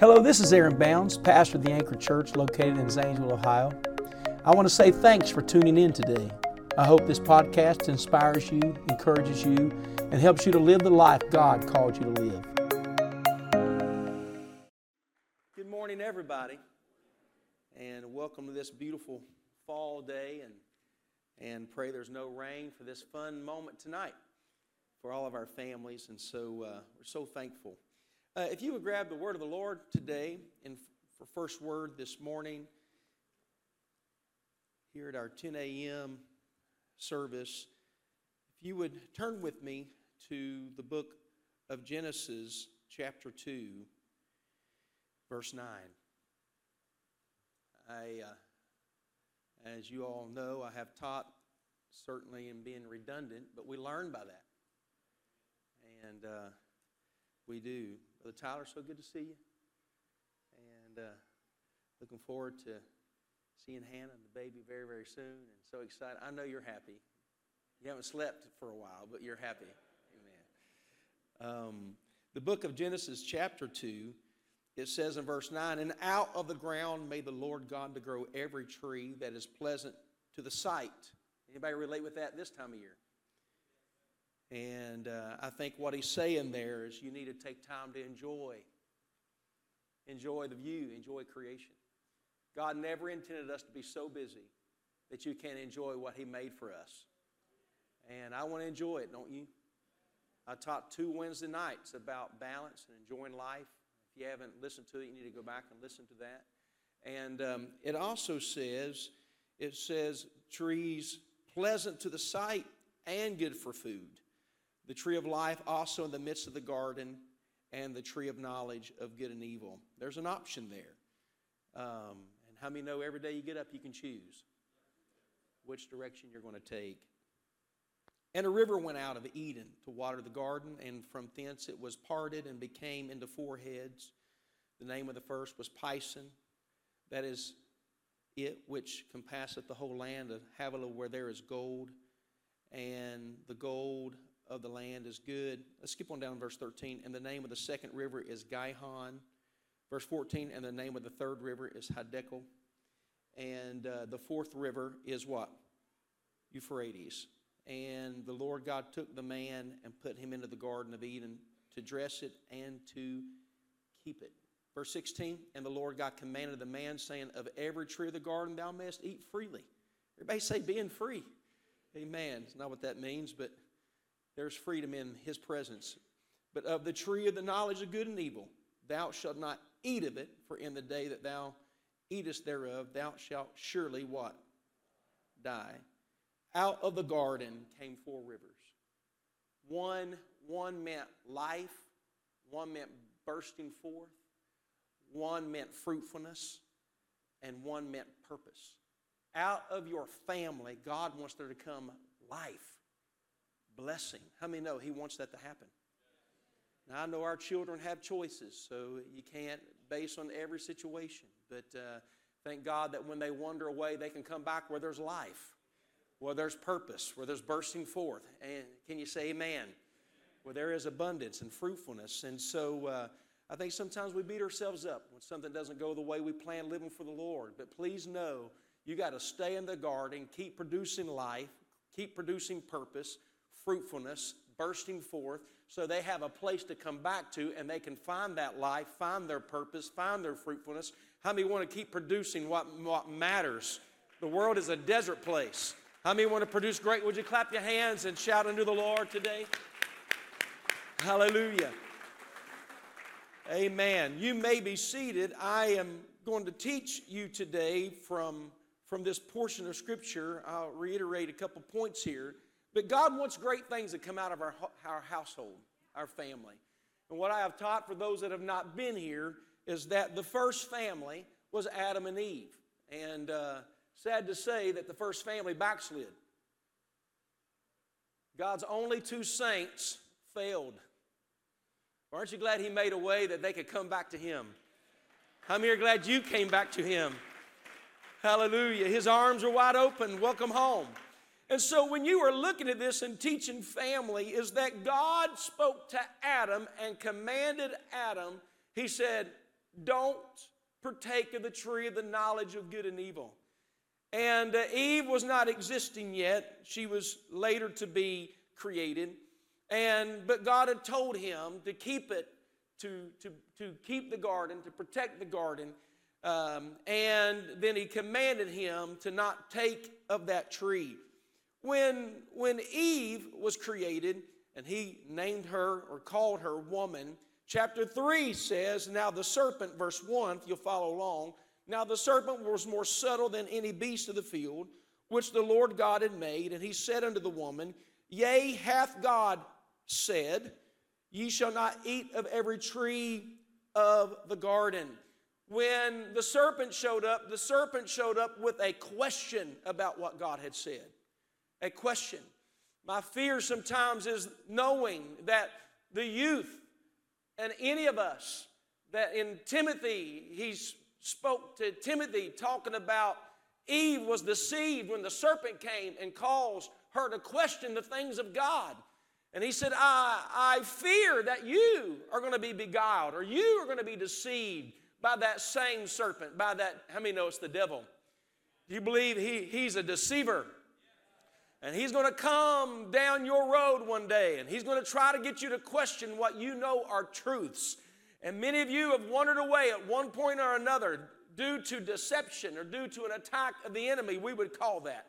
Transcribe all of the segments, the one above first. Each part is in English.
Hello, this is Aaron Bounds, pastor of the Anchor Church located in Zanesville, Ohio. I want to say thanks for tuning in today. I hope this podcast inspires you, encourages you, and helps you to live the life God called you to live. Good morning, everybody, and welcome to this beautiful fall day. And, and pray there's no rain for this fun moment tonight for all of our families. And so uh, we're so thankful. Uh, if you would grab the word of the Lord today and for first word this morning here at our 10 a.m. service, if you would turn with me to the book of Genesis, chapter 2, verse 9. I, uh, as you all know, I have taught certainly in being redundant, but we learn by that. And uh, we do. Brother Tyler, so good to see you. And uh, looking forward to seeing Hannah and the baby very, very soon. And so excited. I know you're happy. You haven't slept for a while, but you're happy. Amen. Um, the book of Genesis, chapter 2, it says in verse 9, And out of the ground made the Lord God to grow every tree that is pleasant to the sight. Anybody relate with that this time of year? And uh, I think what he's saying there is you need to take time to enjoy. Enjoy the view, enjoy creation. God never intended us to be so busy that you can't enjoy what he made for us. And I want to enjoy it, don't you? I taught two Wednesday nights about balance and enjoying life. If you haven't listened to it, you need to go back and listen to that. And um, it also says, it says, trees pleasant to the sight and good for food the tree of life also in the midst of the garden, and the tree of knowledge of good and evil. There's an option there. Um, and how many know every day you get up, you can choose which direction you're going to take? And a river went out of Eden to water the garden, and from thence it was parted and became into four heads. The name of the first was Pison, that is it which compasseth the whole land of Havilah, where there is gold, and the gold of the land is good. Let's skip on down to verse 13. And the name of the second river is Gihon. Verse 14, and the name of the third river is Hiddekel. And uh, the fourth river is what? Euphrates. And the Lord God took the man and put him into the Garden of Eden to dress it and to keep it. Verse 16, and the Lord God commanded the man, saying, Of every tree of the garden thou mayest eat freely. Everybody say, being free. Amen. It's not what that means, but there's freedom in his presence. But of the tree of the knowledge of good and evil, thou shalt not eat of it, for in the day that thou eatest thereof, thou shalt surely what? Die. Out of the garden came four rivers. One, one meant life, one meant bursting forth, one meant fruitfulness, and one meant purpose. Out of your family, God wants there to come life blessing. How many know He wants that to happen? Now, I know our children have choices, so you can't base on every situation. But uh, thank God that when they wander away, they can come back where there's life, where there's purpose, where there's bursting forth. And can you say amen? Where there is abundance and fruitfulness. And so uh, I think sometimes we beat ourselves up when something doesn't go the way we plan living for the Lord. But please know you got to stay in the garden, keep producing life, keep producing purpose, fruitfulness bursting forth so they have a place to come back to and they can find that life, find their purpose, find their fruitfulness. How many want to keep producing what, what matters? The world is a desert place. How many want to produce great? Would you clap your hands and shout unto the Lord today? Hallelujah. Amen. You may be seated. I am going to teach you today from, from this portion of Scripture. I'll reiterate a couple points here. But God wants great things to come out of our, our household, our family. And what I have taught for those that have not been here is that the first family was Adam and Eve. And uh, sad to say that the first family backslid. God's only two saints failed. Aren't you glad He made a way that they could come back to Him? I'm here glad you came back to Him? Hallelujah. His arms are wide open. Welcome home. And so when you are looking at this and teaching family, is that God spoke to Adam and commanded Adam, He said, don't partake of the tree of the knowledge of good and evil. And uh, Eve was not existing yet. She was later to be created. And but God had told him to keep it, to, to, to keep the garden, to protect the garden. Um, and then he commanded him to not take of that tree. When, when Eve was created, and he named her or called her woman, chapter 3 says, Now the serpent, verse 1, if you'll follow along, now the serpent was more subtle than any beast of the field, which the Lord God had made. And he said unto the woman, Yea, hath God said, Ye shall not eat of every tree of the garden. When the serpent showed up, the serpent showed up with a question about what God had said. A question. My fear sometimes is knowing that the youth and any of us, that in Timothy, he spoke to Timothy talking about Eve was deceived when the serpent came and caused her to question the things of God. And he said, I, I fear that you are going to be beguiled or you are going to be deceived by that same serpent, by that, how many know it's the devil? Do you believe he, he's a deceiver? And he's going to come down your road one day and he's going to try to get you to question what you know are truths. And many of you have wandered away at one point or another due to deception or due to an attack of the enemy, we would call that.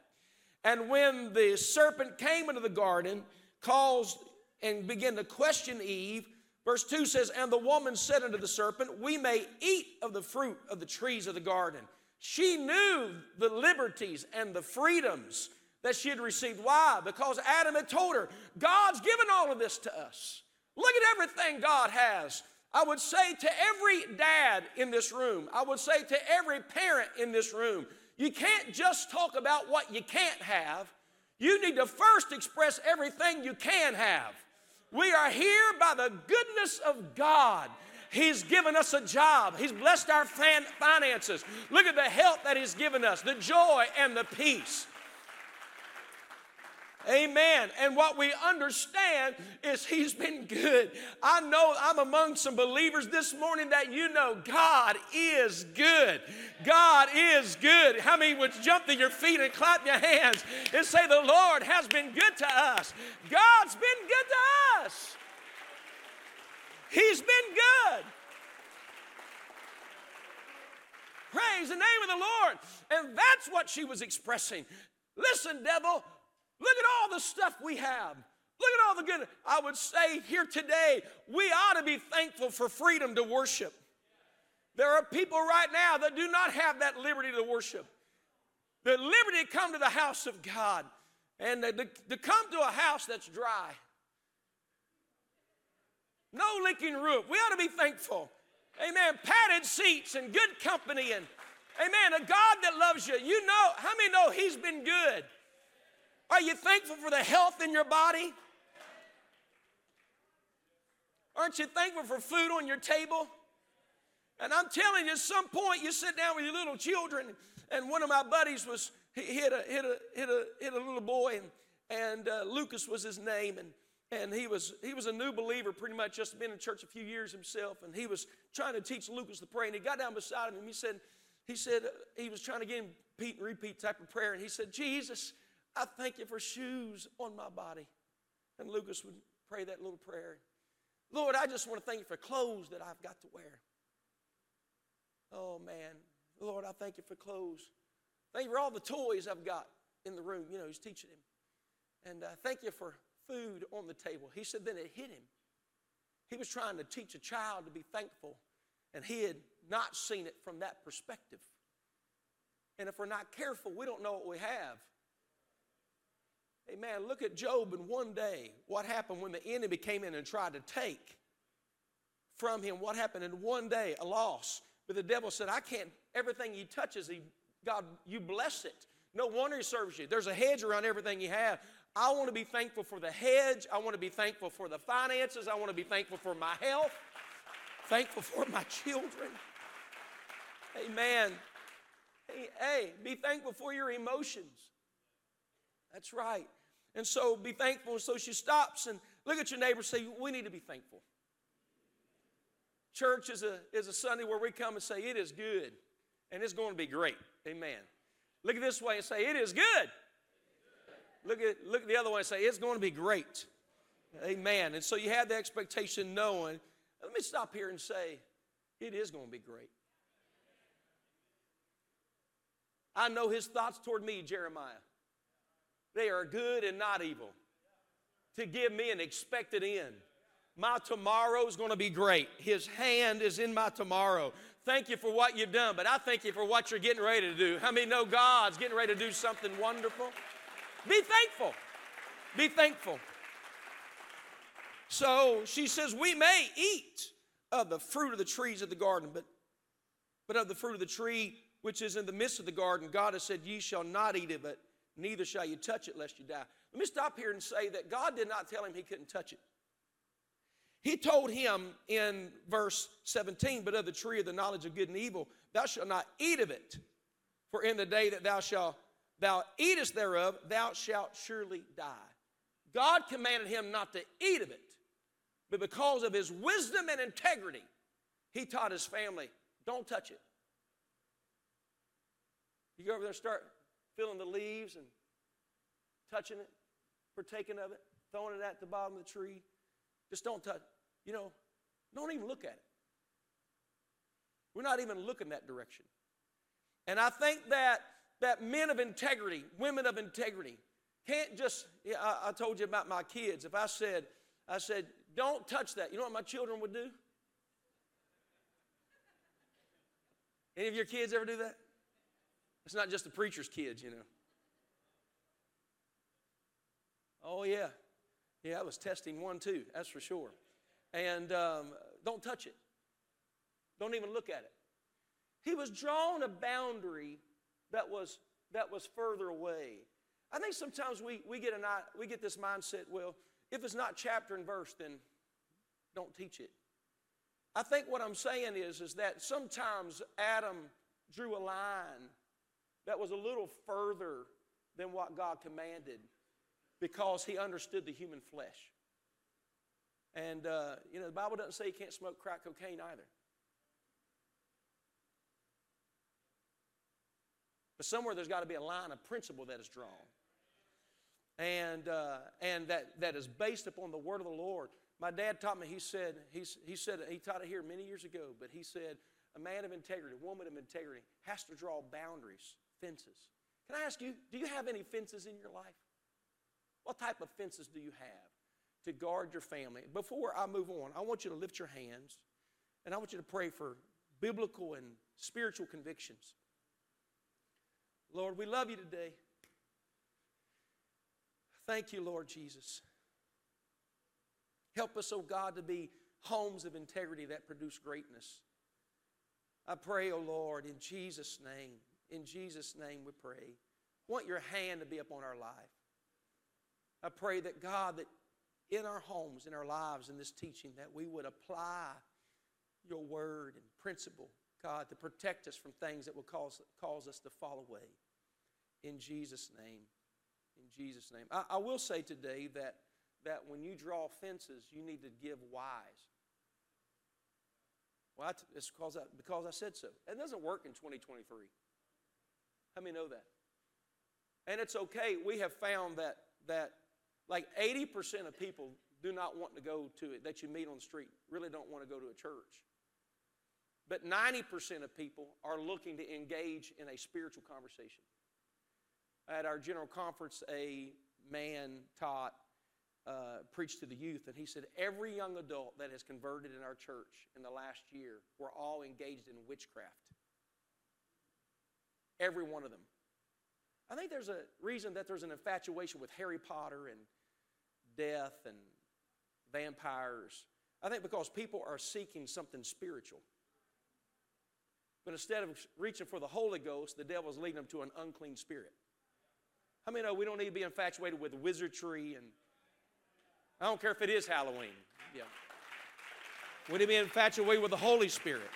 And when the serpent came into the garden, caused and began to question Eve, verse 2 says, And the woman said unto the serpent, We may eat of the fruit of the trees of the garden. She knew the liberties and the freedoms that she had received. Why? Because Adam had told her, God's given all of this to us. Look at everything God has. I would say to every dad in this room, I would say to every parent in this room, you can't just talk about what you can't have. You need to first express everything you can have. We are here by the goodness of God. He's given us a job. He's blessed our finances. Look at the health that He's given us, the joy and the peace. Amen. And what we understand is He's been good. I know I'm among some believers this morning that you know God is good. God is good. How many would jump to your feet and clap your hands and say, The Lord has been good to us? God's been good to us. He's been good. Praise the name of the Lord. And that's what she was expressing. Listen, devil, Look at all the stuff we have. Look at all the good. I would say here today, we ought to be thankful for freedom to worship. There are people right now that do not have that liberty to worship. The liberty to come to the house of God and to, to come to a house that's dry. No leaking roof. We ought to be thankful. Amen. Padded seats and good company and amen. A God that loves you. You know, how many know He's been good? Are you thankful for the health in your body? Aren't you thankful for food on your table? And I'm telling you, at some point you sit down with your little children, and one of my buddies was he hit a hit a hit a hit a little boy, and, and uh, Lucas was his name, and and he was he was a new believer, pretty much just been in church a few years himself, and he was trying to teach Lucas to pray, and he got down beside him, and he said he said uh, he was trying to get him repeat and repeat type of prayer, and he said, Jesus, I thank you for shoes on my body. And Lucas would pray that little prayer. Lord, I just want to thank you for clothes that I've got to wear. Oh, man. Lord, I thank you for clothes. Thank you for all the toys I've got in the room. You know, he's teaching him. And uh, thank you for food on the table. He said, then it hit him. He was trying to teach a child to be thankful, and he had not seen it from that perspective. And if we're not careful, we don't know what we have. Amen. Look at Job in one day. What happened when the enemy came in and tried to take from him? What happened in one day? A loss. But the devil said, I can't, everything he touches, he, God, you bless it. No wonder he serves you. There's a hedge around everything you have. I want to be thankful for the hedge. I want to be thankful for the finances. I want to be thankful for my health. Thankful for my children. Amen. Hey, hey, be thankful for your emotions. That's right. And so be thankful. And so she stops and look at your neighbor say, We need to be thankful. church is a, is a Sunday where we come and say, It is good, and it's going to be great. Amen. Look at this way and say, It is good. Look at, look at the other way and say, It's going to be great. Amen. And so you have the expectation knowing. Let me stop here and say, It is going to be great. I know his thoughts toward me, Jeremiah. They are good and not evil, to give me an expected end. My tomorrow is going to be great. His hand is in my tomorrow. Thank you for what you've done, but I thank you for what you're getting ready to do. How many know God's getting ready to do something wonderful? Be thankful. Be thankful. So she says, We may eat of the fruit of the trees of the garden, but, but of the fruit of the tree which is in the midst of the garden, God has said, Ye shall not eat of it, neither shall you touch it, lest you die. Let me stop here and say that God did not tell him he couldn't touch it. He told him in verse 17, But of the tree of the knowledge of good and evil, thou shalt not eat of it, for in the day that thou shalt thou eatest thereof, thou shalt surely die. God commanded him not to eat of it, but because of his wisdom and integrity, he taught his family, don't touch it. You go over there start feeling the leaves and touching it, partaking of it, throwing it at the bottom of the tree. Just don't touch. You know, don't even look at it. We're not even looking that direction. And I think that that men of integrity, women of integrity, can't just. I, I told you about my kids. If I said, I said, don't touch that. You know what my children would do? Any of your kids ever do that? It's not just the preacher's kids, you know. Oh, yeah. Yeah, I was testing one too, that's for sure. And um, don't touch it, don't even look at it. He was drawing a boundary that was, that was further away. I think sometimes we, we, get an, we get this mindset well, if it's not chapter and verse, then don't teach it. I think what I'm saying is, is that sometimes Adam drew a line that was a little further than what God commanded because he understood the human flesh. And, uh, you know, the Bible doesn't say you can't smoke crack cocaine either. But somewhere there's got to be a line of principle that is drawn. And, uh, and that, that is based upon the word of the Lord. My dad taught me, he said, he, he said, he taught it here many years ago, but he said, a man of integrity, a woman of integrity has to draw boundaries, fences. Can I ask you, do you have any fences in your life? What type of fences do you have to guard your family? Before I move on, I want you to lift your hands and I want you to pray for biblical and spiritual convictions. Lord, we love you today. Thank you, Lord Jesus. Help us, oh God, to be homes of integrity that produce greatness. I pray, oh Lord, in Jesus' name, in Jesus' name we pray. Want your hand to be upon our life. I pray that God, that in our homes, in our lives, in this teaching, that we would apply your word and principle, God, to protect us from things that will cause, cause us to fall away. In Jesus' name. In Jesus' name. I, I will say today that, that when you draw fences, you need to give wise. Well, it's because I, because I said so. It doesn't work in 2023. How many know that? And it's okay. We have found that, that like 80% of people do not want to go to it, that you meet on the street, really don't want to go to a church. But 90% of people are looking to engage in a spiritual conversation. At our general conference, a man taught, uh, preached to the youth, and he said, Every young adult that has converted in our church in the last year were all engaged in witchcraft. Every one of them. I think there's a reason that there's an infatuation with Harry Potter and death and vampires. I think because people are seeking something spiritual. But instead of reaching for the Holy Ghost, the devil's leading them to an unclean spirit. How many know we don't need to be infatuated with wizardry and I don't care if it is Halloween. Yeah. We need to be infatuated with the Holy Spirit.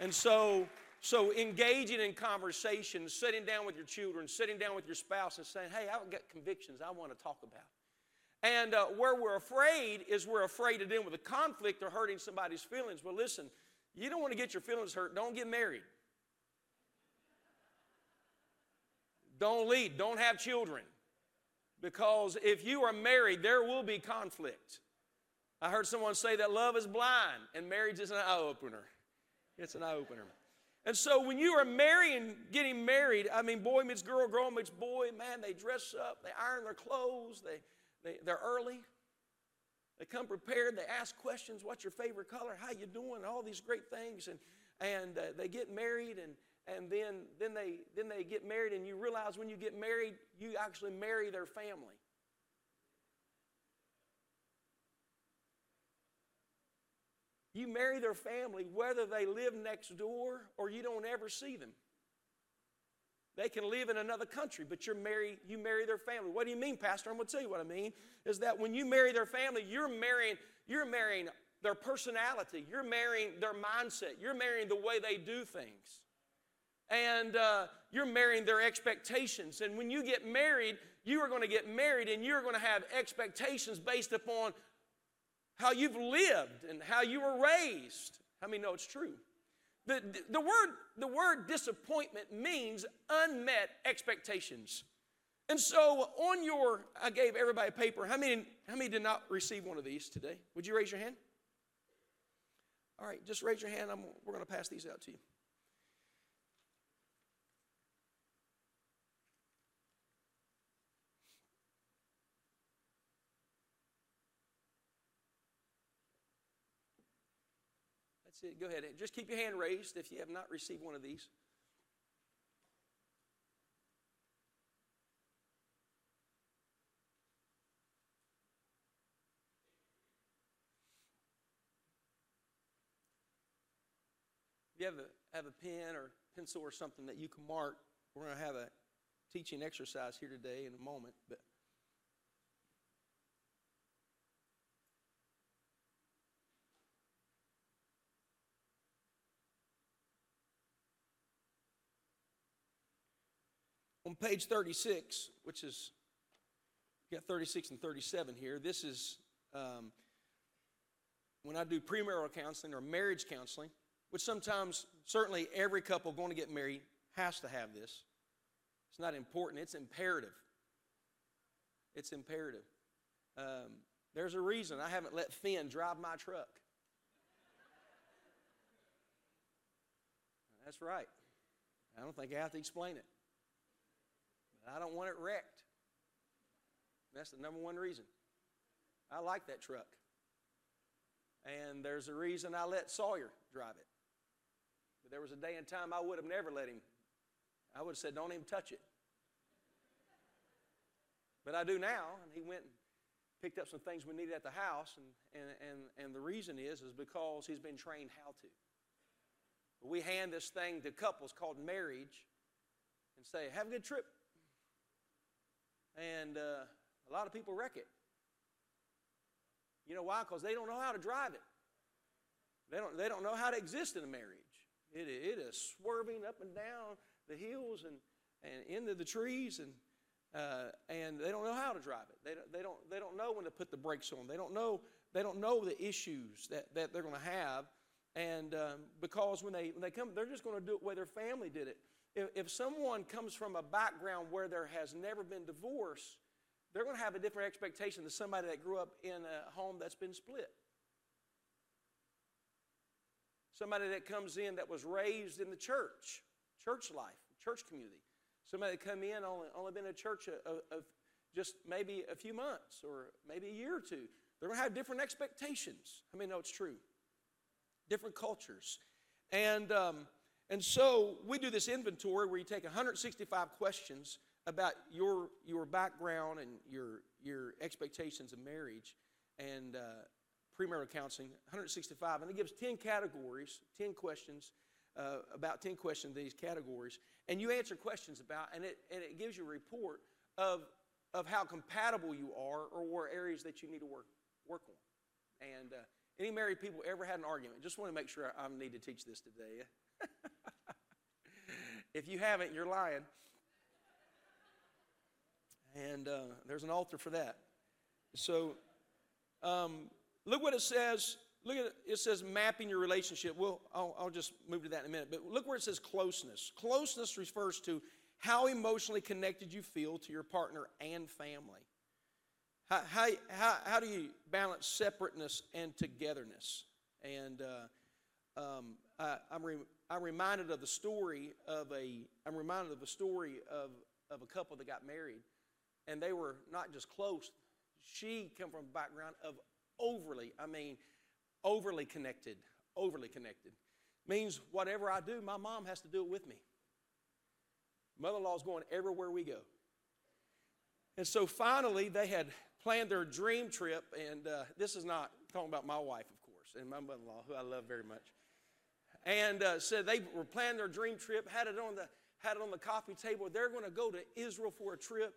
And so so, engaging in conversation, sitting down with your children, sitting down with your spouse, and saying, Hey, I've got convictions I want to talk about. And uh, where we're afraid is we're afraid to deal with a conflict or hurting somebody's feelings. Well, listen, you don't want to get your feelings hurt. Don't get married. Don't lead. Don't have children. Because if you are married, there will be conflict. I heard someone say that love is blind and marriage is an eye opener. It's an eye opener. And so when you are marrying, getting married, I mean, boy meets girl, girl meets boy, man, they dress up, they iron their clothes, they, they, they're early. They come prepared, they ask questions, what's your favorite color, how you doing, all these great things. And, and uh, they get married and, and then, then, they, then they get married and you realize when you get married, you actually marry their family. You marry their family whether they live next door or you don't ever see them. They can live in another country, but you're married, you marry their family. What do you mean, Pastor? I'm going to tell you what I mean. Is that when you marry their family, you're marrying, you're marrying their personality, you're marrying their mindset, you're marrying the way they do things. And uh, you're marrying their expectations. And when you get married, you are going to get married and you're going to have expectations based upon how you've lived and how you were raised. How many know it's true? The, the, word, the word disappointment means unmet expectations. And so on your, I gave everybody a paper. How many, how many did not receive one of these today? Would you raise your hand? All right, just raise your hand. I'm, we're going to pass these out to you. Go ahead. Just keep your hand raised if you have not received one of these. If you have a, have a pen or pencil or something that you can mark, we're going to have a teaching exercise here today in a moment. But On page 36, which is, you got 36 and 37 here, this is um, when I do premarital counseling or marriage counseling, which sometimes, certainly every couple going to get married has to have this. It's not important, it's imperative. It's imperative. Um, there's a reason I haven't let Finn drive my truck. That's right. I don't think I have to explain it. I don't want it wrecked. That's the number one reason. I like that truck. And there's a reason I let Sawyer drive it. But there was a day and time I would have never let him. I would have said, don't even touch it. But I do now, and he went and picked up some things we needed at the house, and, and, and, and the reason is, is because he's been trained how to. We hand this thing to couples called marriage and say, have a good trip, and uh, a lot of people wreck it. You know why? Because they don't know how to drive it. They don't, they don't know how to exist in a marriage. It, it is swerving up and down the hills and, and into the trees, and, uh, and they don't know how to drive it. They don't, they, don't, they don't know when to put the brakes on. They don't know, they don't know the issues that, that they're going to have. And um, because when they, when they come, they're just going to do it the way their family did it. If, if someone comes from a background where there has never been divorce, they're going to have a different expectation than somebody that grew up in a home that's been split. Somebody that comes in that was raised in the church, church life, church community. Somebody that come in only, only been in church of, of just maybe a few months or maybe a year or two. They're going to have different expectations. I mean, no, it's true. Different cultures. And um, and so we do this inventory where you take 165 questions about your, your background and your, your expectations of marriage and uh, premarital counseling, 165. And it gives 10 categories, 10 questions, uh, about 10 questions in these categories. And you answer questions about, and it, and it gives you a report of, of how compatible you are or where areas that you need to work, work on. And uh, any married people ever had an argument? Just want to make sure I, I need to teach this today. if you haven't, you're lying. And uh, there's an altar for that. So, um, look what it says. Look at it. It says mapping your relationship. Well, I'll, I'll just move to that in a minute. But look where it says closeness. Closeness refers to how emotionally connected you feel to your partner and family. How, how, how, do you balance separateness and togetherness? And uh, um, I, am re, I'm reminded of the story of a, I'm reminded of a story of, of a couple that got married. And they were not just close, she come from a background of overly, I mean, overly connected, overly connected. Means whatever I do, my mom has to do it with me. Mother in law's going everywhere we go. And so finally, they had planned their dream trip, and uh, this is not talking about my wife, of course, and my mother in law, who I love very much. And uh, said they were planning their dream trip, had it on the, had it on the coffee table. They're going to go to Israel for a trip,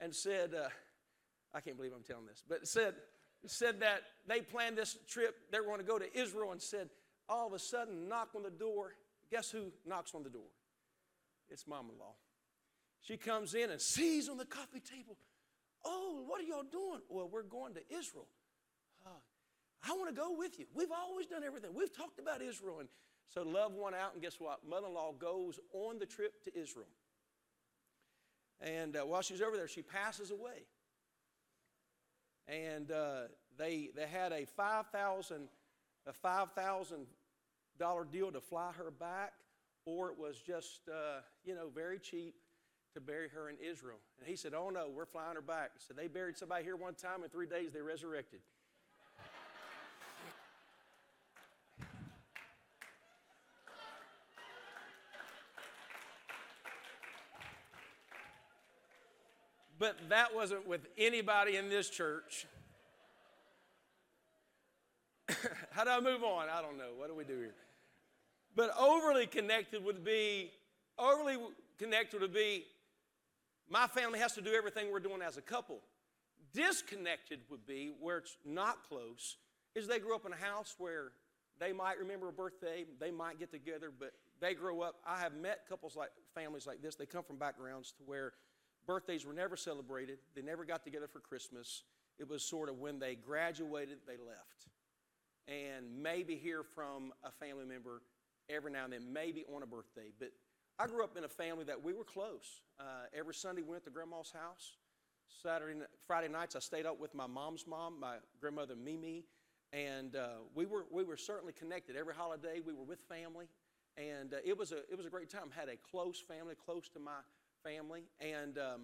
and said, uh, I can't believe I'm telling this, but said, said that they planned this trip. They were going to go to Israel, and said, all of a sudden, knock on the door. Guess who knocks on the door? It's mom in law. She comes in and sees on the coffee table Oh, what are y'all doing? Well, we're going to Israel. I want to go with you. We've always done everything. We've talked about Israel. And so love went out, and guess what? Mother in law goes on the trip to Israel. And uh, while she's over there, she passes away. And uh, they, they had a 5000 a $5,000 deal to fly her back, or it was just, uh, you know, very cheap to bury her in Israel. And he said, Oh no, we're flying her back. Said, They buried somebody here one time, in three days they resurrected. But that wasn't with anybody in this church. How do I move on? I don't know. What do we do here? But overly connected would be, overly connected would be my family has to do everything we're doing as a couple. Disconnected would be where it's not close, is they grew up in a house where they might remember a birthday, they might get together, but they grow up. I have met couples like families like this. They come from backgrounds to where birthdays were never celebrated, they never got together for Christmas. It was sort of when they graduated, they left. And maybe hear from a family member every now and then, maybe on a birthday, but I grew up in a family that we were close. Uh, every Sunday we went to grandma's house. Saturday, Friday nights I stayed up with my mom's mom, my grandmother Mimi, and uh, we were we were certainly connected. Every holiday we were with family, and uh, it was a it was a great time. Had a close family, close to my family, and um,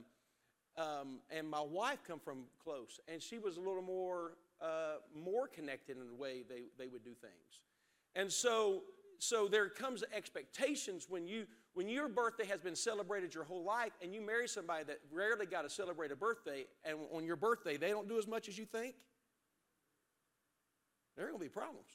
um, and my wife come from close, and she was a little more uh, more connected in the way they they would do things, and so so there comes expectations when you when your birthday has been celebrated your whole life and you marry somebody that rarely got to celebrate a birthday and on your birthday they don't do as much as you think? There are going to be problems.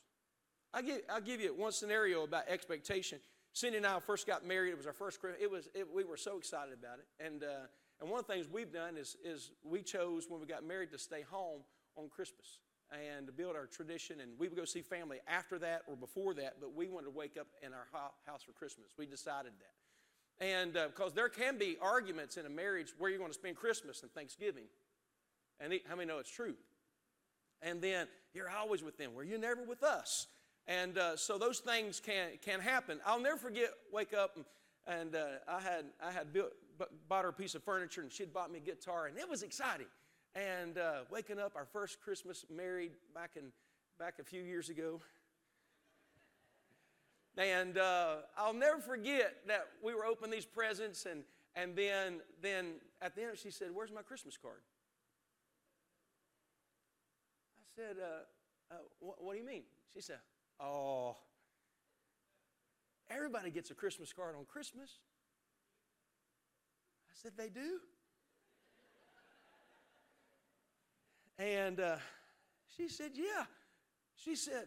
I'll give, I'll give you one scenario about expectation cindy and i first got married it was our first it was it, we were so excited about it and uh, and one of the things we've done is is we chose when we got married to stay home on christmas and to build our tradition. And we would go see family after that or before that, but we wanted to wake up in our house for Christmas. We decided that. And because uh, there can be arguments in a marriage where you're going to spend Christmas and Thanksgiving. And how many know it's true? And then you're always with them, where you're never with us. And uh, so those things can, can happen. I'll never forget, wake up, and, and uh, I had, I had built, bought her a piece of furniture, and she'd bought me a guitar, and it was exciting and uh, waking up our first Christmas married back in back a few years ago. And uh, I'll never forget that we were opening these presents, and, and then, then at the end she said, Where's my Christmas card? I said, uh, uh, what, what do you mean? She said, Oh, everybody gets a Christmas card on Christmas. I said, They do? And uh, she said, Yeah. She said,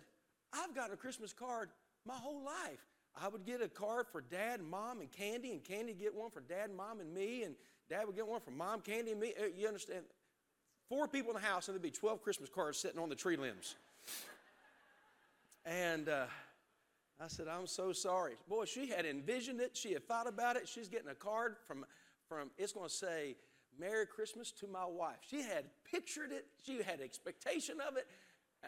I've gotten a Christmas card my whole life. I would get a card for dad and mom and Candy, and Candy get one for dad, mom, and me, and dad would get one for mom, Candy, and me. Uh, you understand? Four people in the house, and there'd be 12 Christmas cards sitting on the tree limbs. And uh, I said, I'm so sorry. Boy, she had envisioned it. She had thought about it. She's getting a card from, from it's going to say, Merry Christmas to my wife. She had pictured it, she had expectation of it.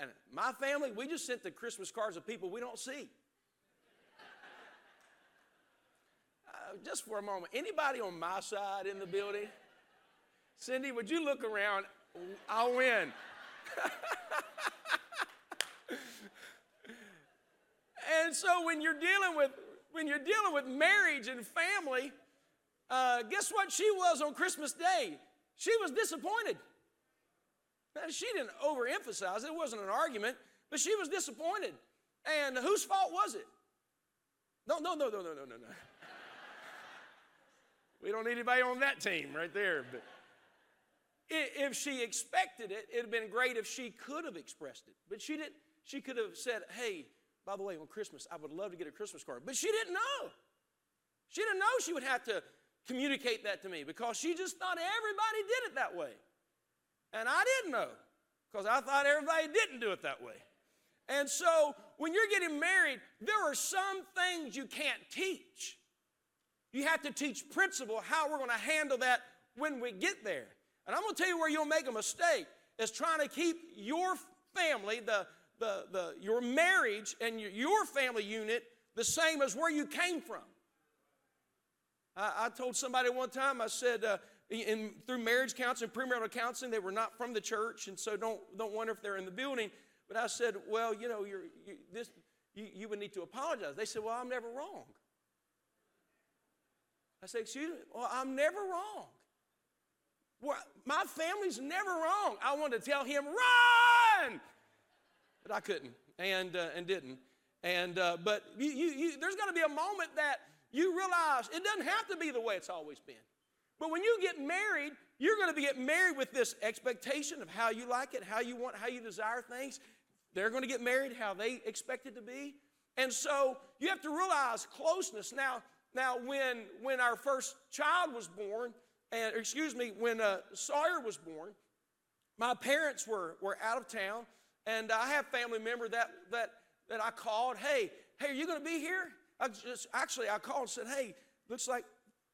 And my family, we just sent the Christmas cards of people we don't see. Uh, just for a moment, anybody on my side in the building? Cindy, would you look around? I'll win. and so when you're dealing with when you're dealing with marriage and family, uh, guess what she was on Christmas Day? She was disappointed. Now, she didn't overemphasize it, it wasn't an argument, but she was disappointed. And whose fault was it? No, no, no, no, no, no, no, no. we don't need anybody on that team right there. But if she expected it, it'd have been great if she could have expressed it. But she didn't. She could have said, hey, by the way, on Christmas, I would love to get a Christmas card. But she didn't know. She didn't know she would have to communicate that to me because she just thought everybody did it that way. And I didn't know because I thought everybody didn't do it that way. And so when you're getting married, there are some things you can't teach. You have to teach principle, how we're going to handle that when we get there. And I'm going to tell you where you'll make a mistake is trying to keep your family, the, the, the, your marriage and your, your family unit the same as where you came from. I, I told somebody one time, I said, uh, in, through marriage counseling, premarital counseling, they were not from the church, and so don't, don't wonder if they're in the building. But I said, well, you know, you're, you, this, you, you would need to apologize. They said, well, I'm never wrong. I said, excuse me? Well, I'm never wrong. Well, my family's never wrong. I wanted to tell him, run! But I couldn't and, uh, and didn't. And, uh, but you, you, you, there's got to be a moment that you realize it doesn't have to be the way it's always been. But when you get married, you're going to be get married with this expectation of how you like it, how you want, how you desire things. They're going to get married how they expect it to be. And so you have to realize closeness. Now, now when, when our first child was born, and excuse me, when uh, Sawyer was born, my parents were, were out of town, and I have family member that, that, that I called, hey, hey, are you going to be here? I just, actually, I called and said, hey, looks like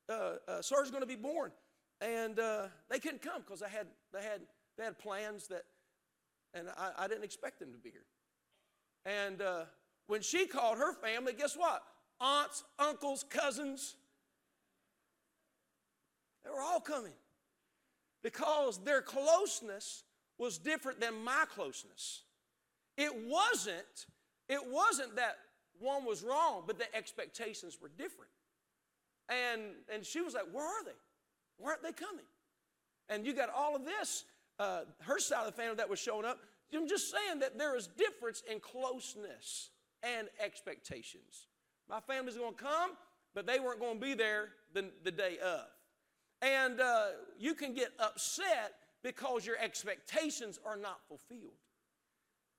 uh, uh, Sawyer's going to be born. And uh, they couldn't come because they had, they, had, they had plans that, and I, I didn't expect them to be here. And uh, when she called her family, guess what? Aunts, uncles, cousins, they were all coming because their closeness was different than my closeness. It wasn't, it wasn't that one was wrong, but the expectations were different. And, and she was like, Where are they? Why aren't they coming? And you got all of this, uh, her side of the family that was showing up. I'm just saying that there is difference in closeness and expectations. My family's going to come, but they weren't going to be there the, the day of. And uh, you can get upset because your expectations are not fulfilled.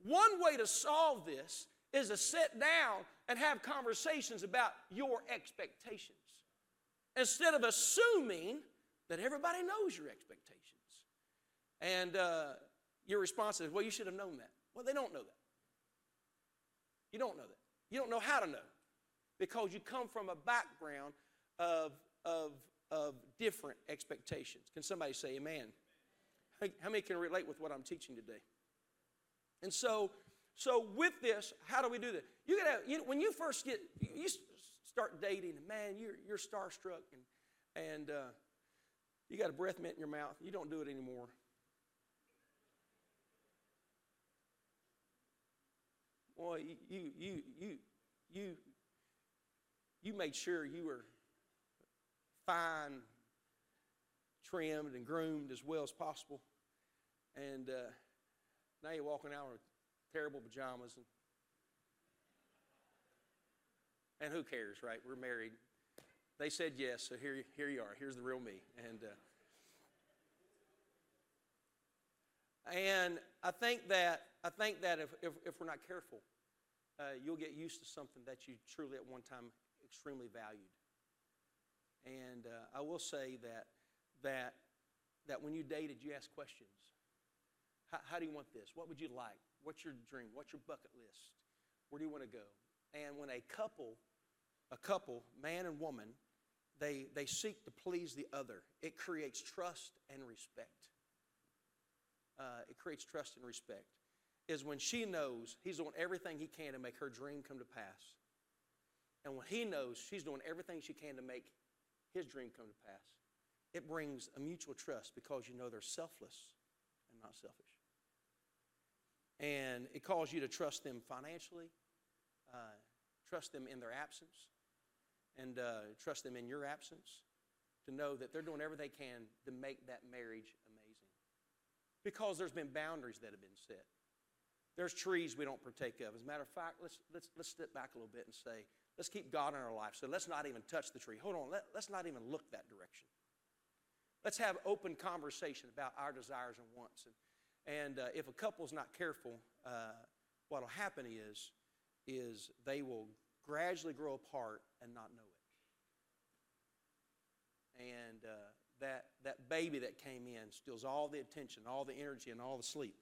One way to solve this is to sit down and have conversations about your expectations instead of assuming that everybody knows your expectations. And uh, your response is, well, you should have known that. Well, they don't know that. You don't know that. You don't know how to know because you come from a background of, of, of different expectations. Can somebody say amen? How many can relate with what I'm teaching today? And so, so with this, how do we do that? You gotta, you when you first get, you start dating, man, you're, you're starstruck, and, and uh, you got a breath mint in your mouth. You don't do it anymore. Boy, you, you, you, you, you made sure you were fine, trimmed, and groomed as well as possible. And uh, now you're walking out with terrible pajamas. And, and who cares, right? We're married. They said yes, so here, here you are. Here's the real me. And, uh, and I think that, I think that if, if, if we're not careful, uh, you'll get used to something that you truly at one time extremely valued. And uh, I will say that, that, that when you dated, you asked questions. How, how do you want this? What would you like? What's your dream? What's your bucket list? Where do you want to go? And when a couple, a couple, man and woman, they, they seek to please the other. It creates trust and respect. Uh, it creates trust and respect. Is when she knows he's doing everything he can to make her dream come to pass. And when he knows she's doing everything she can to make his dream come to pass, it brings a mutual trust because you know they're selfless and not selfish. And it calls you to trust them financially, uh, trust them in their absence, and uh, trust them in your absence to know that they're doing everything they can to make that marriage amazing. Because there's been boundaries that have been set. There's trees we don't partake of. As a matter of fact, let's, let's, let's step back a little bit and say, let's keep God in our life. So let's not even touch the tree. Hold on, let, let's not even look that direction. Let's have open conversation about our desires and wants. And, and uh, if a couple's not careful, uh, what'll happen is, is they will gradually grow apart and not know it. And uh, that, that baby that came in steals all the attention, all the energy, and all the sleep.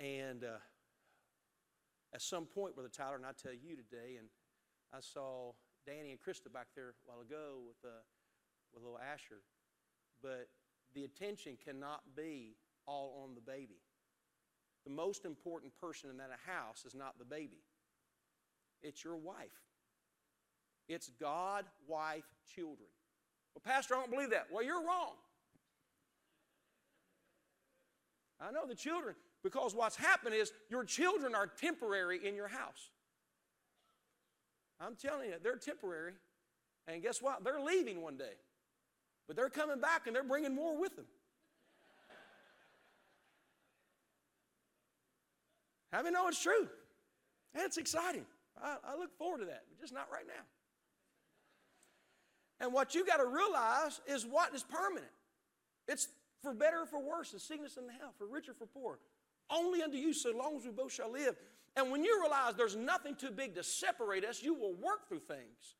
And uh, at some point, Brother Tyler, and I tell you today, and I saw Danny and Krista back there a while ago with, uh, with little Asher, but the attention cannot be all on the baby. The most important person in that house is not the baby, it's your wife. It's God, wife, children. Well, Pastor, I don't believe that. Well, you're wrong. I know the children, because what's happened is your children are temporary in your house. I'm telling you, they're temporary. And guess what? They're leaving one day. But they're coming back and they're bringing more with them. How many know it's true? And it's exciting. I, I look forward to that, but just not right now. And what you got to realize is what is permanent. It's for better or for worse, the sickness and the health, for richer for poor. Only unto you, so long as we both shall live. And when you realize there's nothing too big to separate us, you will work through things.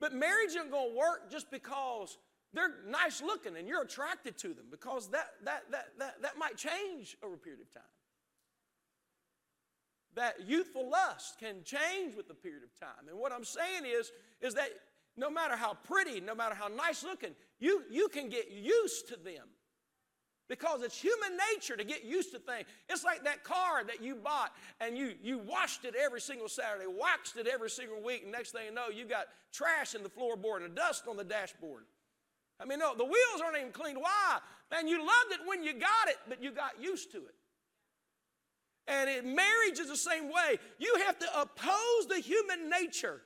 But marriage isn't going to work just because they're nice looking and you're attracted to them, because that, that, that, that, that might change over a period of time. That youthful lust can change with the period of time. And what I'm saying is, is that no matter how pretty, no matter how nice looking, you, you can get used to them. Because it's human nature to get used to things. It's like that car that you bought and you, you washed it every single Saturday, waxed it every single week, and next thing you know, you got trash in the floorboard and dust on the dashboard. I mean, no, the wheels aren't even cleaned. Why? Man, you loved it when you got it, but you got used to it. And it, marriage is the same way. You have to oppose the human nature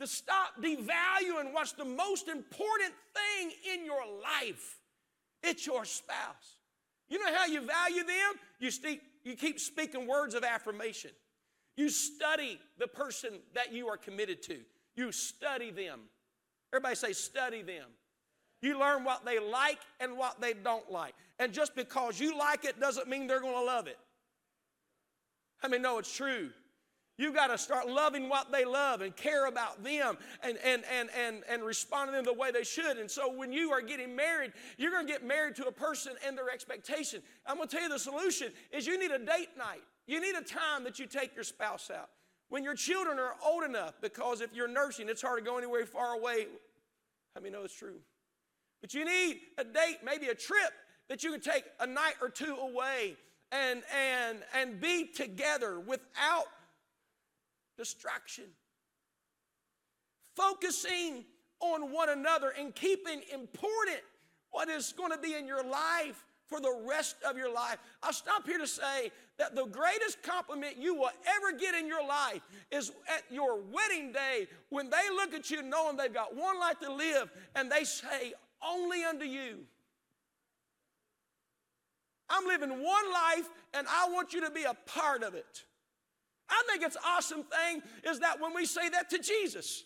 to stop devaluing what's the most important thing in your life. It's your spouse. You know how you value them? You, speak, you keep speaking words of affirmation. You study the person that you are committed to. You study them. Everybody say, study them. You learn what they like and what they don't like. And just because you like it doesn't mean they're going to love it. I mean, no, it's true. You got to start loving what they love and care about them and, and, and, and, and respond to them the way they should. And so when you are getting married, you're going to get married to a person and their expectation. I'm going to tell you the solution is you need a date night. You need a time that you take your spouse out. When your children are old enough, because if you're nursing, it's hard to go anywhere far away. Let me know it's true? But you need a date, maybe a trip that you can take a night or two away and, and, and be together without distraction. Focusing on one another and keeping important what is going to be in your life for the rest of your life. I'll stop here to say that the greatest compliment you will ever get in your life is at your wedding day when they look at you knowing they've got one life to live and they say, Only unto you. I'm living one life and I want you to be a part of it. I think it's awesome thing is that when we say that to Jesus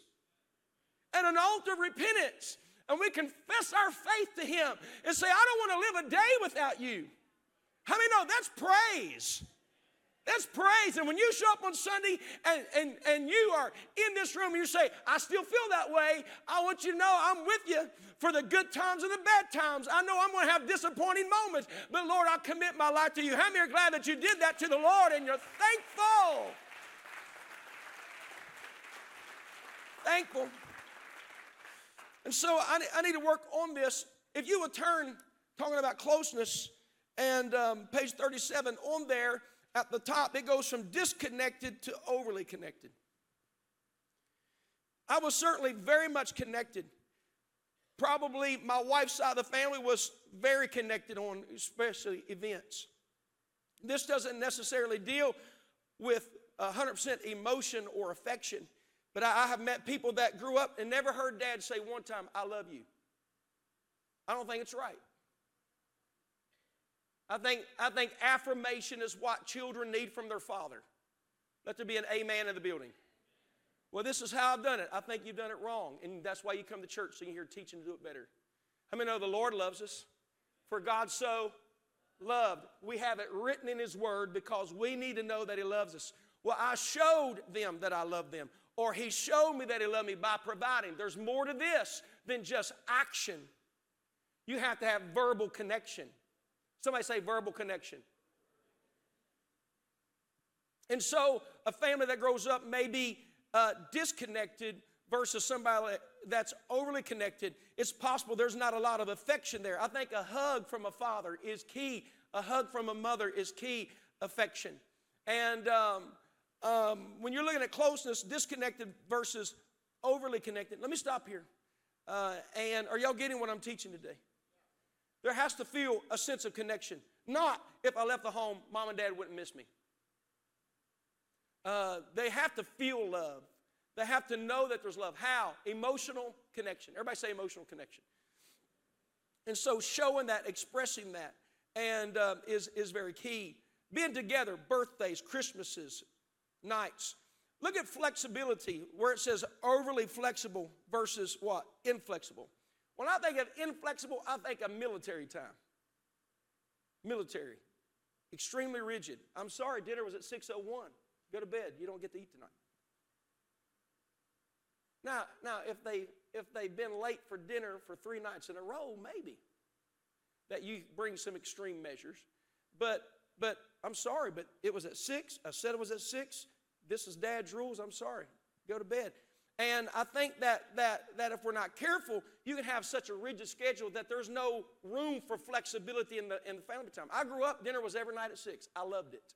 and an altar of repentance and we confess our faith to him and say, I don't want to live a day without you. How many know that's praise? That's praise. And when you show up on Sunday and, and, and you are in this room and you say, I still feel that way, I want you to know I'm with you for the good times and the bad times. I know I'm going to have disappointing moments, but Lord, I commit my life to you. How many are glad that you did that to the Lord and you're thankful? Thankful. And so I, I need to work on this. If you would turn, talking about closeness, and um, page 37 on there at the top, it goes from disconnected to overly connected. I was certainly very much connected. Probably my wife's side of the family was very connected on especially events. This doesn't necessarily deal with 100% emotion or affection, but I have met people that grew up and never heard dad say one time, I love you. I don't think it's right. I think, I think affirmation is what children need from their father. Let there be an amen in the building. Well, this is how I've done it. I think you've done it wrong. And that's why you come to church so you hear teaching to do it better. How many know the Lord loves us? For God so loved. We have it written in His Word because we need to know that He loves us. Well, I showed them that I love them, or He showed me that He loved me by providing. There's more to this than just action. You have to have verbal connection. Somebody say verbal connection. And so, a family that grows up may be uh, disconnected versus somebody that's overly connected, it's possible there's not a lot of affection there. I think a hug from a father is key. A hug from a mother is key affection. And um, um, when you're looking at closeness, disconnected versus overly connected, let me stop here. Uh, and are y'all getting what I'm teaching today? There has to feel a sense of connection. Not if I left the home, mom and dad wouldn't miss me. Uh, they have to feel love. They have to know that there's love. How? Emotional connection. Everybody say emotional connection. And so showing that, expressing that, and uh, is, is very key. Being together, birthdays, Christmases, nights. Look at flexibility, where it says overly flexible versus what? Inflexible. When I think of inflexible, I think of military time. Military. Extremely rigid. I'm sorry, dinner was at 601. Go to bed. You don't get to eat tonight. Now, now if they if they've been late for dinner for three nights in a row, maybe that you bring some extreme measures. But but I'm sorry, but it was at six. I said it was at six. This is Dad's rules. I'm sorry. Go to bed. And I think that that that if we're not careful, you can have such a rigid schedule that there's no room for flexibility in the in the family time. I grew up, dinner was every night at six. I loved it.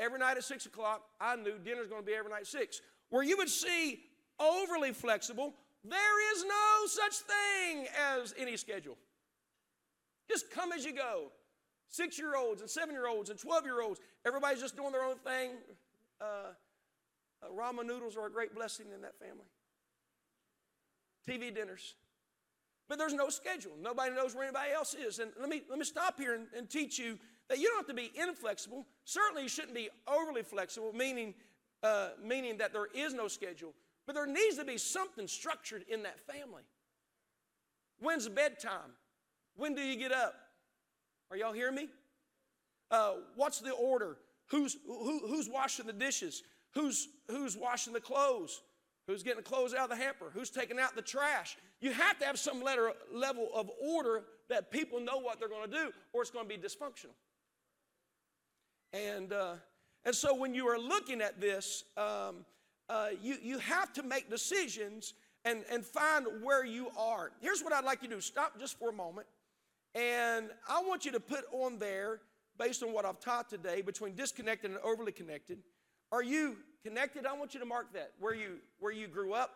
Every night at six o'clock, I knew dinner's going to be every night at six. Where you would see overly flexible, there is no such thing as any schedule. Just come as you go. Six year olds and seven year olds and 12 year olds, everybody's just doing their own thing. Uh, uh, ramen noodles are a great blessing in that family. TV dinners. But there's no schedule. Nobody knows where anybody else is. And let me, let me stop here and, and teach you that you don't have to be inflexible. Certainly, you shouldn't be overly flexible, meaning, uh, meaning that there is no schedule. But there needs to be something structured in that family. When's bedtime? When do you get up? Are y'all hearing me? Uh, what's the order? Who's, who, who's washing the dishes? Who's, who's washing the clothes? Who's getting the clothes out of the hamper? Who's taking out the trash? You have to have some letter, level of order that people know what they're going to do, or it's going to be dysfunctional. And, uh, and so when you are looking at this, um, uh, you, you have to make decisions and, and find where you are. Here's what I'd like you to do stop just for a moment. And I want you to put on there, based on what I've taught today, between disconnected and overly connected. Are you connected? I want you to mark that where you, where you grew up,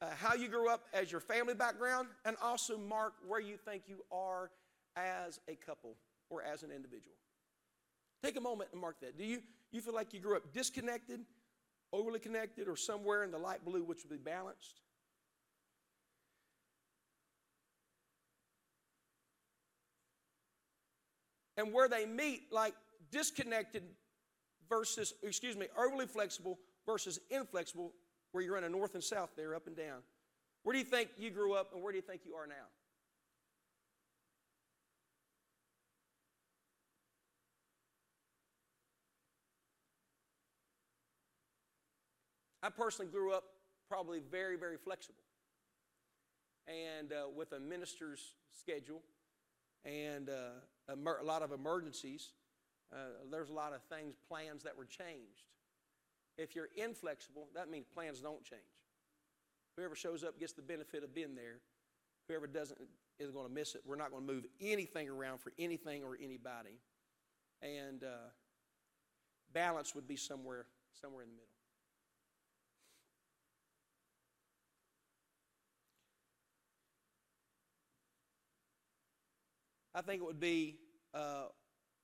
uh, how you grew up as your family background, and also mark where you think you are as a couple or as an individual. Take a moment and mark that. Do you, you feel like you grew up disconnected, overly connected, or somewhere in the light blue, which would be balanced? And where they meet, like disconnected versus, excuse me, overly flexible versus inflexible, where you're in a north and south there, up and down. Where do you think you grew up and where do you think you are now? I personally grew up probably very, very flexible and uh, with a minister's schedule and uh, a, a, lot of emergencies. Uh, there's a lot of things, plans that were changed. If you're inflexible, that means plans don't change. Whoever shows up gets the benefit of being there. Whoever doesn't is going to miss it. We're not going to move anything around for anything or anybody. And uh, balance would be somewhere, somewhere in the middle. I think it would be, uh,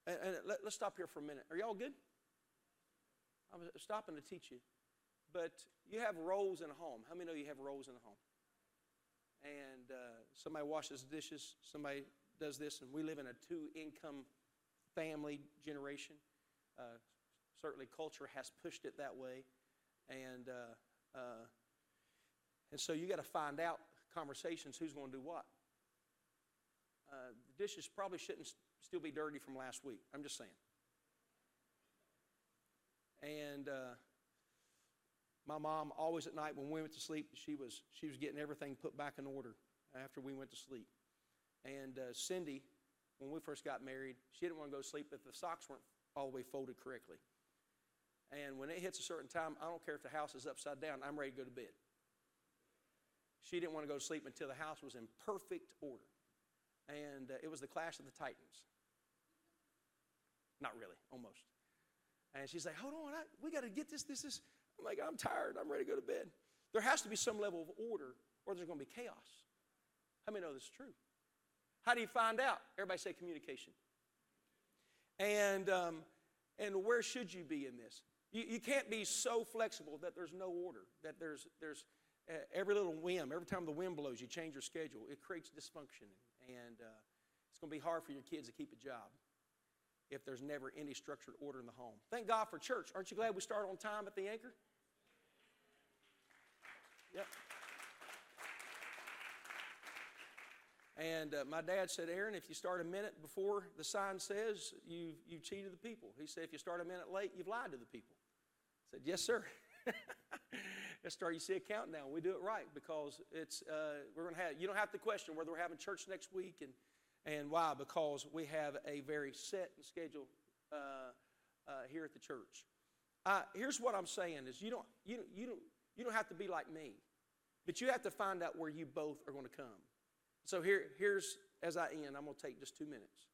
and, and let, us stop here for a minute. Are y'all good? I'm stopping to teach you. But you have roles in a home. How many know you have roles in a home? And uh, somebody washes dishes, somebody does this, and we live in a two income family generation. Uh, certainly, culture has pushed it that way. And, uh, uh and so you got to find out conversations who's going to do what. Uh, the dishes probably shouldn't still be dirty from last week. I'm just saying. And uh, my mom always at night when we went to sleep, she was she was getting everything put back in order after we went to sleep. And uh, Cindy, when we first got married, she didn't want to go to sleep if the socks weren't all the way folded correctly. And when it hits a certain time, I don't care if the house is upside down, I'm ready to go to bed. She didn't want to go to sleep until the house was in perfect order and uh, it was the Clash of the Titans. Not really, almost. And she's like, hold on, I, we got to get this, this, this. I'm like, I'm tired. I'm ready to go to bed. There has to be some level of order or there's going to be chaos. How many know this is true? How do you find out? Everybody say communication. And, um, and where should you be in this? You, you can't be so flexible that there's no order, that there's, there's uh, every little whim, every time the wind blows, you change your schedule. It creates dysfunction and uh, it's going to be hard for your kids to keep a job if there's never any structured order in the home. Thank God for church. Aren't you glad we start on time at the anchor? Yep. And uh, my dad said, Aaron, if you start a minute before the sign says, you, you cheated the people. He said, if you start a minute late, you've lied to the people. I said, yes, sir. Let's start. You see a countdown. We do it right because it's uh, we're going to have. You don't have to question whether we're having church next week and and why because we have a very set and schedule uh, uh, here at the church. Uh, here's what I'm saying: is you don't you don't, you don't you don't have to be like me, but you have to find out where you both are going to come. So here here's as I end. I'm going to take just two minutes.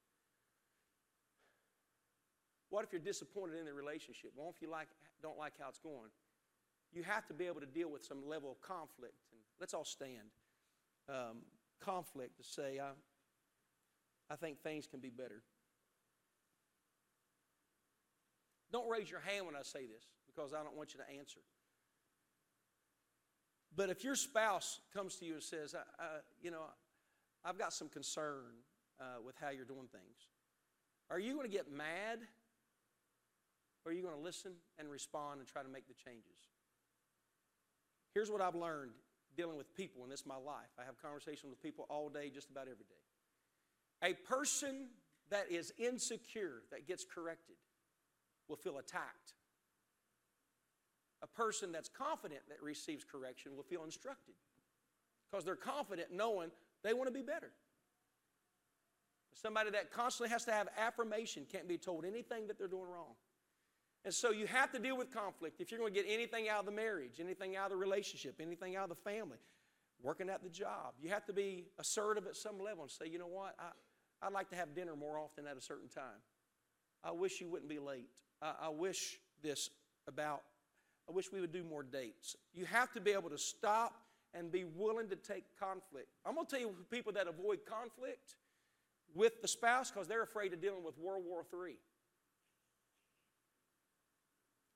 What if you're disappointed in the relationship? What if you like, don't like how it's going? you have to be able to deal with some level of conflict. And let's all stand. Um, conflict to say, I, I think things can be better. Don't raise your hand when I say this because I don't want you to answer. But if your spouse comes to you and says, I, I, you know, I've got some concern uh, with how you're doing things, are you going to get mad or are you going to listen and respond and try to make the changes? Here's what I've learned dealing with people, and this is my life. I have conversations with people all day, just about every day. A person that is insecure, that gets corrected, will feel attacked. A person that's confident that receives correction will feel instructed because they're confident knowing they want to be better. Somebody that constantly has to have affirmation can't be told anything that they're doing wrong. And so you have to deal with conflict. If you're going to get anything out of the marriage, anything out of the relationship, anything out of the family, working at the job, you have to be assertive at some level and say, you know what, I, I'd like to have dinner more often at a certain time. I wish you wouldn't be late. I, I wish this about, I wish we would do more dates. You have to be able to stop and be willing to take conflict. I'm going to tell you people that avoid conflict with the spouse because they're afraid of dealing with World War III.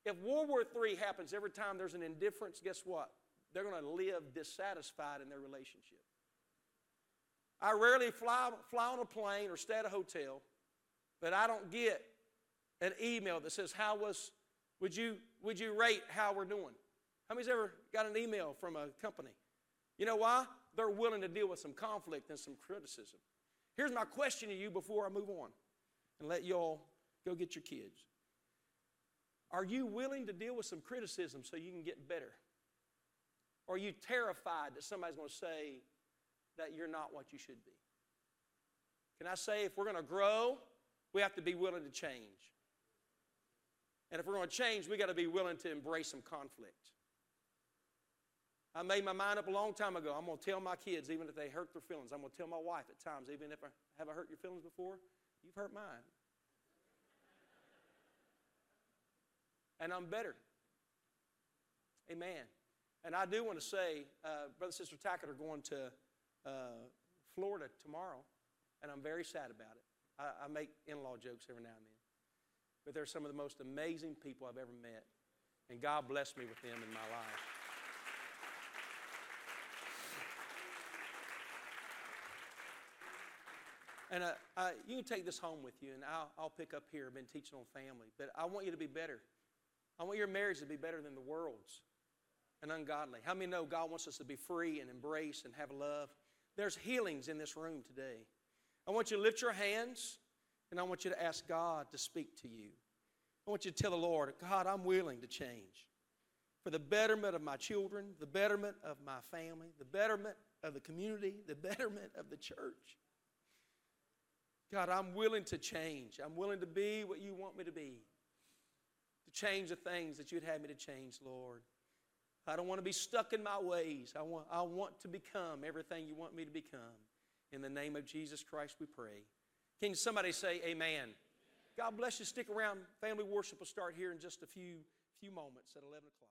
If World War III happens every time there's an indifference, guess what? They're going to live dissatisfied in their relationship. I rarely fly, fly on a plane or stay at a hotel, but I don't get an email that says, How was, would you, would you rate how we're doing? How many's ever got an email from a company? You know why? They're willing to deal with some conflict and some criticism. Here's my question to you before I move on and let y'all go get your kids. Are you willing to deal with some criticism so you can get better? Or are you terrified that somebody's going to say that you're not what you should be? Can I say if we're going to grow, we have to be willing to change. And if we're going to change, we got to be willing to embrace some conflict. I made my mind up a long time ago. I'm going to tell my kids, even if they hurt their feelings. I'm going to tell my wife at times, even if I have I hurt your feelings before, you've hurt mine. And I'm better. Amen. And I do want to say, uh, Brother Sister Tackett are going to uh, Florida tomorrow, and I'm very sad about it. I, I make in law jokes every now and then. But they're some of the most amazing people I've ever met, and God blessed me with them in my life. And uh, you can take this home with you, and I'll, I'll pick up here. I've been teaching on family, but I want you to be better. I want your marriage to be better than the world's and ungodly. How many know God wants us to be free and embrace and have love? There's healings in this room today. I want you to lift your hands, and I want you to ask God to speak to you. I want you to tell the Lord, God, I'm willing to change for the betterment of my children, the betterment of my family, the betterment of the community, the betterment of the church. God, I'm willing to change. I'm willing to be what you want me to be, to change the things that you'd have me to change, Lord. I don't want to be stuck in my ways. I want, I want to become everything you want me to become. In the name of Jesus Christ, we pray. Can somebody say amen? God bless you. Stick around. Family worship will start here in just a few, few moments at 11 o'clock.